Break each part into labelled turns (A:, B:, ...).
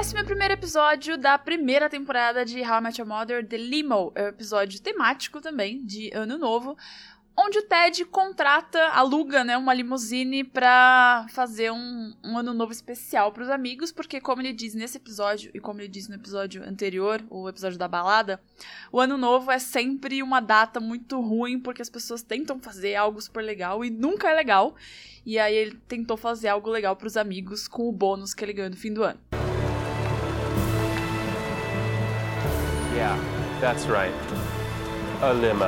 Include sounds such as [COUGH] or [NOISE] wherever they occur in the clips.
A: 11 episódio da primeira temporada de How I Met Your Mother, The Limo. É um episódio temático também, de Ano Novo, onde o Ted contrata, aluga, né, uma limusine pra fazer um, um ano novo especial pros amigos, porque como ele diz nesse episódio, e como ele diz no episódio anterior, o episódio da balada, o ano novo é sempre uma data muito ruim, porque as pessoas tentam fazer algo super legal e nunca é legal, e aí ele tentou fazer algo legal pros amigos com o bônus que ele ganhou no fim do ano.
B: Yeah, that's right. A limo.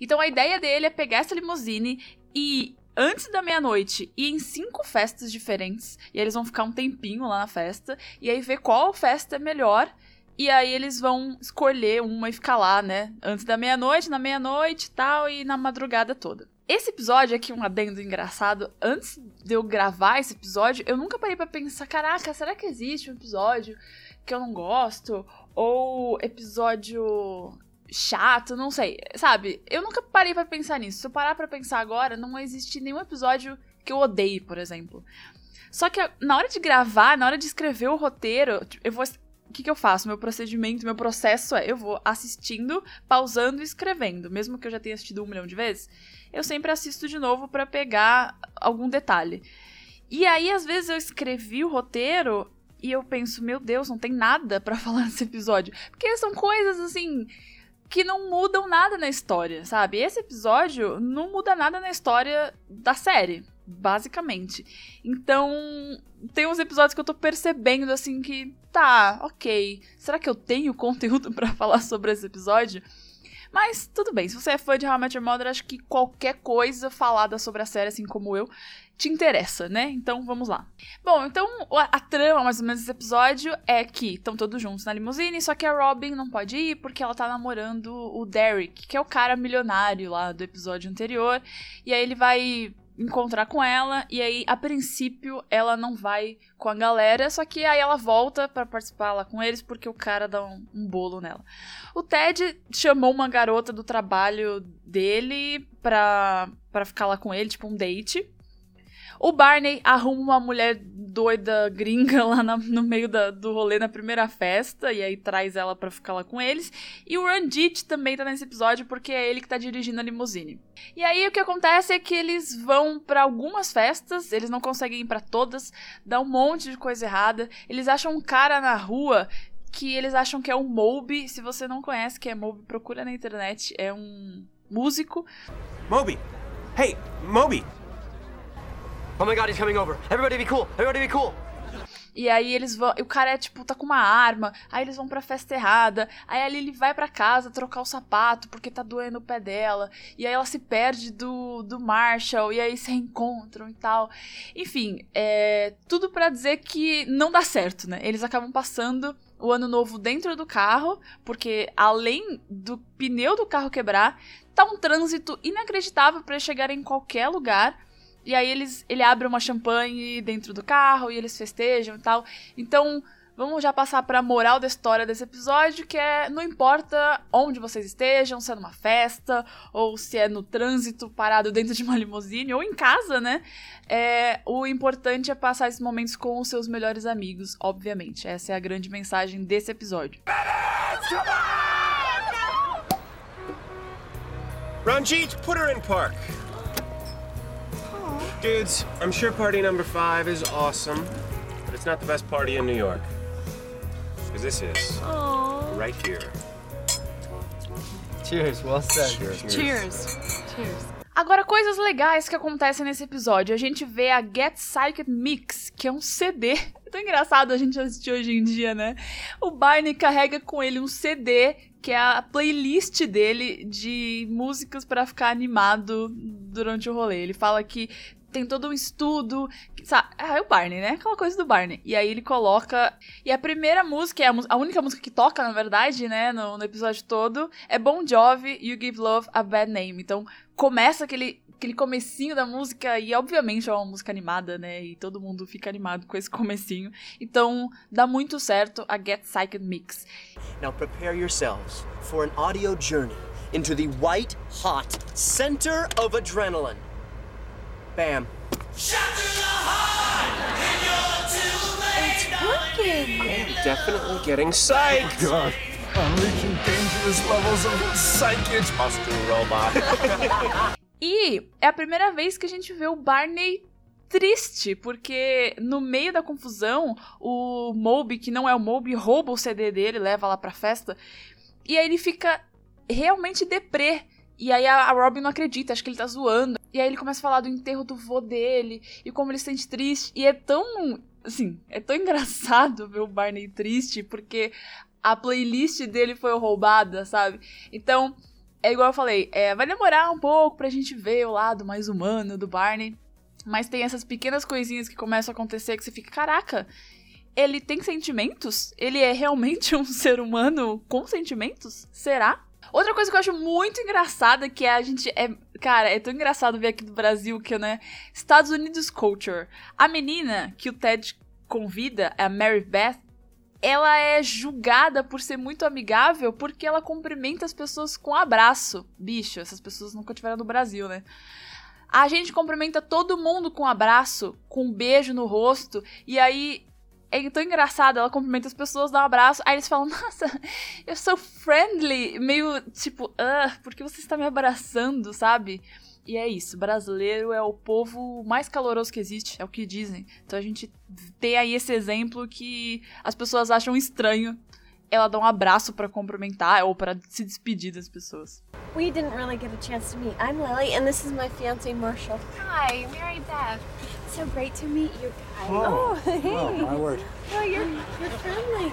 A: Então a ideia dele é pegar essa limusine e antes da meia-noite ir em cinco festas diferentes. E eles vão ficar um tempinho lá na festa. E aí ver qual festa é melhor. E aí eles vão escolher uma e ficar lá, né? Antes da meia-noite, na meia-noite e tal, e na madrugada toda. Esse episódio aqui, um adendo engraçado, antes de eu gravar esse episódio, eu nunca parei pra pensar, caraca, será que existe um episódio que eu não gosto? Ou episódio chato, não sei. Sabe? Eu nunca parei para pensar nisso. Se eu parar pra pensar agora, não existe nenhum episódio que eu odeie, por exemplo. Só que na hora de gravar, na hora de escrever o roteiro, eu vou. O que, que eu faço? Meu procedimento, meu processo é: eu vou assistindo, pausando e escrevendo. Mesmo que eu já tenha assistido um milhão de vezes, eu sempre assisto de novo para pegar algum detalhe. E aí, às vezes, eu escrevi o roteiro e eu penso, meu Deus, não tem nada para [LAUGHS] falar nesse episódio. Porque são coisas assim que não mudam nada na história, sabe? Esse episódio não muda nada na história da série, basicamente. Então, tem uns episódios que eu tô percebendo assim que tá, OK. Será que eu tenho [LAUGHS] conteúdo para falar sobre esse episódio? Mas tudo bem, se você é fã de How I Met Your Mother, acho que qualquer coisa falada sobre a série, assim como eu, te interessa, né? Então vamos lá. Bom, então a, trama mais ou menos desse episódio é que estão todos juntos na limusine, só que a Robin não pode ir porque ela tá namorando o Derek, que é o cara milionário lá do episódio anterior. E aí ele vai encontrar com ela e aí a princípio ela não vai com a galera, só que aí ela volta para participar lá com eles porque o cara dá um, um, bolo nela. O Ted chamou uma garota do trabalho dele pra, pra ficar lá com ele, tipo um date. O Barney arruma uma mulher doida gringa [LAUGHS] lá na, no meio da, do rolê na primeira festa e aí traz ela para ficar lá com eles. E o Ranjit também tá nesse episódio porque é ele que tá dirigindo a limusine. E aí o que acontece é que eles vão para algumas festas, eles não conseguem ir para todas, dá um monte de coisa errada. Eles acham um cara na rua que eles acham que é um Moby. Se você não conhece que é Moby, procura na internet. É um músico.
C: Moby! Hey, Moby!
D: Oh my god, he's coming over. Everybody be cool. Everybody be cool.
A: E aí eles vão. O cara é tipo, tá com uma arma. Aí eles vão pra festa errada. Aí a Lily vai pra casa trocar o sapato porque tá doendo o pé dela. E aí ela se perde do, do Marshall. E aí se reencontram e tal. Enfim, é tudo para dizer que não dá certo, né? Eles acabam passando o ano novo dentro do carro, porque além do pneu do carro quebrar, tá um trânsito inacreditável para chegar em qualquer lugar. E aí eles, ele abre uma champanhe dentro do carro e eles festejam e tal. Então, vamos já passar para a moral da história desse episódio, que é não importa onde vocês estejam, se é numa festa ou se é no trânsito parado dentro de uma limusine ou em casa, né? É, o importante é passar esses momentos com os seus melhores amigos, obviamente. Essa é a grande mensagem desse episódio.
C: Ranjit, put her in park. Dudes, I'm sure party number five is awesome, but it's not the best party in New York. Because this is.
E: Aww.
C: Right here.
D: Cheers, well said.
C: Cheers.
E: Cheers. Cheers.
A: Agora, coisas legais que acontecem nesse episódio. A gente vê a Get Psyched Mix, que é um CD. É [LAUGHS] tão engraçado a gente assistir hoje em dia, né? O Barney carrega com ele um CD, que é a playlist dele de músicas para ficar animado durante o rolê. Ele fala que tem todo um estudo. Sabe? Ah, é o Barney, né? Aquela coisa do Barney. E aí ele coloca. E a primeira música, é a, a única música que toca, na verdade, né? No, no, episódio todo, é Bon Jovi, You Give Love a Bad Name. Então começa aquele. Aquele comecinho da música, e obviamente é uma música animada, né? E todo mundo fica animado com esse [LAUGHS] comecinho. Então, dá muito certo a Get Psyched Mix.
F: Now prepare yourselves for an audio journey into the white hot center of adrenaline. Bam.
E: It's working! talking.
C: Definitely getting psyched.
G: God, I'm reaching dangerous levels of psychic.
C: Robot. [LAUGHS]
A: E é a primeira vez que a gente vê o Barney triste, porque no meio da confusão, o Moby, que não é o Moby, rouba o CD dele, leva lá pra festa, e aí ele fica realmente deprê. E aí a, Robin não acredita, acha que ele tá zoando. E aí ele começa a falar do enterro do vô dele, e como ele se sente triste. E é tão, assim, é tão [LAUGHS] engraçado ver o Barney triste, porque a playlist dele foi roubada, sabe? Então, é igual eu falei, é, vai demorar um pouco pra gente ver o lado mais humano do Barney. Mas tem essas pequenas coisinhas que começam a acontecer que você fica, caraca, ele tem sentimentos? Ele é realmente [LAUGHS] um ser humano com sentimentos? Será? Outra coisa que eu acho muito engraçada que é a gente é, cara, é tão engraçado ver aqui do Brasil que, né, Estados Unidos culture. A menina que o Ted convida, a Mary Beth, ela é julgada por ser muito amigável porque ela cumprimenta as pessoas com abraço. Bicho, essas pessoas nunca tiveram no Brasil, né? A gente cumprimenta todo mundo com abraço, com um beijo no rosto, e aí é tão engraçado, ela cumprimenta as pessoas, dá um abraço, aí eles falam, [LAUGHS] nossa, eu sou friendly, meio tipo, ah, por que você está me abraçando, sabe? E é isso, brasileiro é o povo mais caloroso que existe, é o que dizem. Então a gente tem aí esse exemplo que as pessoas acham estranho ela dá um abraço para cumprimentar ou para se despedir das pessoas.
E: We didn't really get a chance to meet. I'm Lily, and this is my fiance Marshall. Hi, Mary Beth. So great to meet you guys.
G: Oh,
E: hey.
G: oh, my word.
E: Oh, you're you're friendly.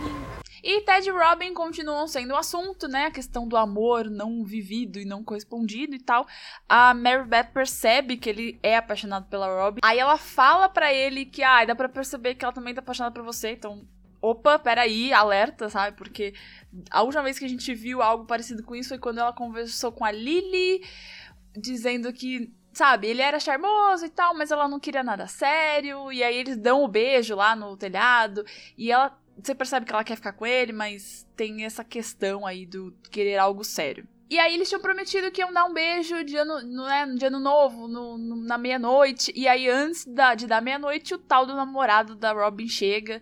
A: E Ted e Robin continuam sendo o assunto, né? A questão do amor não vivido e não correspondido e tal. A Mary Beth percebe que ele é apaixonado pela Robin. Aí ela fala para ele que, ah, dá pra perceber que ela também tá apaixonada por você, então opa, peraí, alerta, sabe? Porque a última vez que a gente viu algo parecido com isso foi quando ela conversou com a Lily, dizendo que, sabe, ele era charmoso e tal, mas ela não queria nada sério. E aí eles dão o beijo lá no telhado. E ela. Você percebe que ela quer ficar com ele, mas tem essa questão aí do querer algo sério. E aí eles tinham prometido que iam dar um beijo de ano, no, né, de ano novo, no, no, na meia-noite. E aí, antes da, de dar meia-noite, o tal do namorado da Robin chega.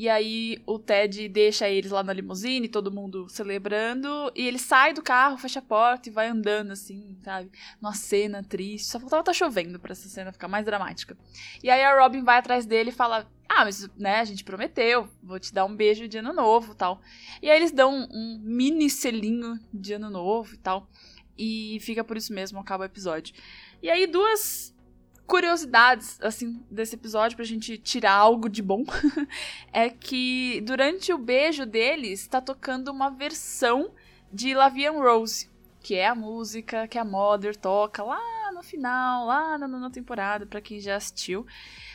A: E aí o Ted deixa eles lá na limusine, todo mundo celebrando, e ele sai do carro, fecha a porta e vai andando assim, sabe? Numa cena triste. Só faltava tá chovendo para essa cena ficar mais dramática. E aí a Robin vai atrás dele e fala: "Ah, mas né, a gente prometeu, vou te dar um beijo de ano novo", tal. E aí eles dão um, um mini selinho de ano novo e tal. E fica por isso mesmo, acaba o episódio. E aí duas curiosidades, assim, desse episódio pra gente tirar algo de bom [LAUGHS] é que durante o beijo deles tá tocando uma versão de Lavian Rose, que é a música que a Mother toca lá no final, lá na nona temporada, para quem já assistiu.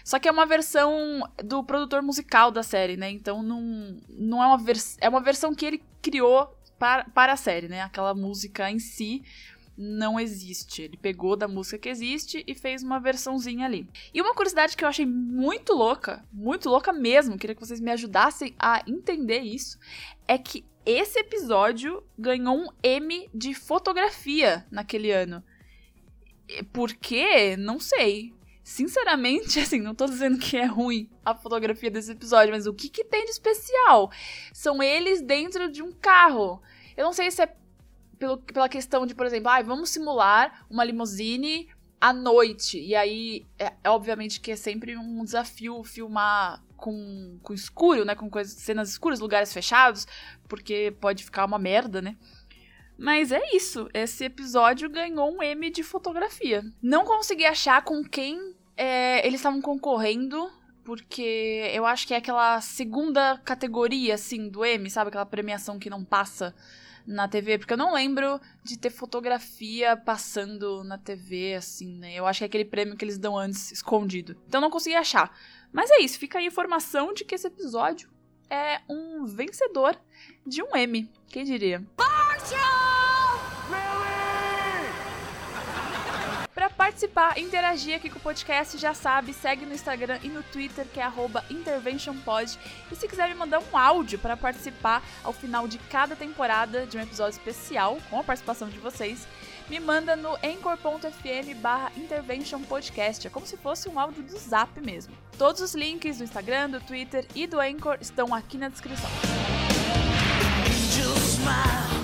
A: Só que é uma versão do produtor musical da série, né? Então não, não é uma versão. É uma versão que ele criou para, para a série, né? Aquela música em si não existe. Ele pegou da música que existe e fez uma versãozinha ali. E uma curiosidade que eu achei muito louca, muito louca mesmo, queria que vocês me ajudassem a entender isso, é que esse episódio ganhou um M de fotografia naquele ano. Por quê? Não sei. Sinceramente, [LAUGHS] assim, não tô dizendo que é ruim a fotografia desse episódio, mas o que, que tem de especial? São eles dentro de um carro. Eu não sei se é pelo, pela questão de, por exemplo, ah, vamos simular uma limusine à noite. E aí, é, é, obviamente que é sempre um desafio filmar com, com escuro, né? Com coisas, cenas escuras, lugares fechados, porque pode ficar uma merda, né? Mas é isso. Esse episódio ganhou um M de fotografia. Não consegui achar com quem é, eles estavam concorrendo, porque eu acho que é aquela segunda categoria, assim, do M, sabe? Aquela premiação que não passa na TV, porque eu não lembro de ter fotografia passando na TV, assim, né? Eu acho que é aquele prêmio que eles dão antes, escondido. Então não consegui achar. Mas é isso, fica a informação de que esse episódio é um vencedor de um M. Quem diria? Pra participar, interagir aqui com o podcast, já sabe, segue no Instagram e no Twitter, que é interventionpod. E se quiser me mandar um áudio para participar ao final de cada temporada de um episódio especial, com a participação de vocês, me manda no anchor.fm barra interventionpodcast. É como se fosse um áudio do Zap mesmo. Todos os links do Instagram, do Twitter e do Anchor estão aqui na descrição.
H: Angel smile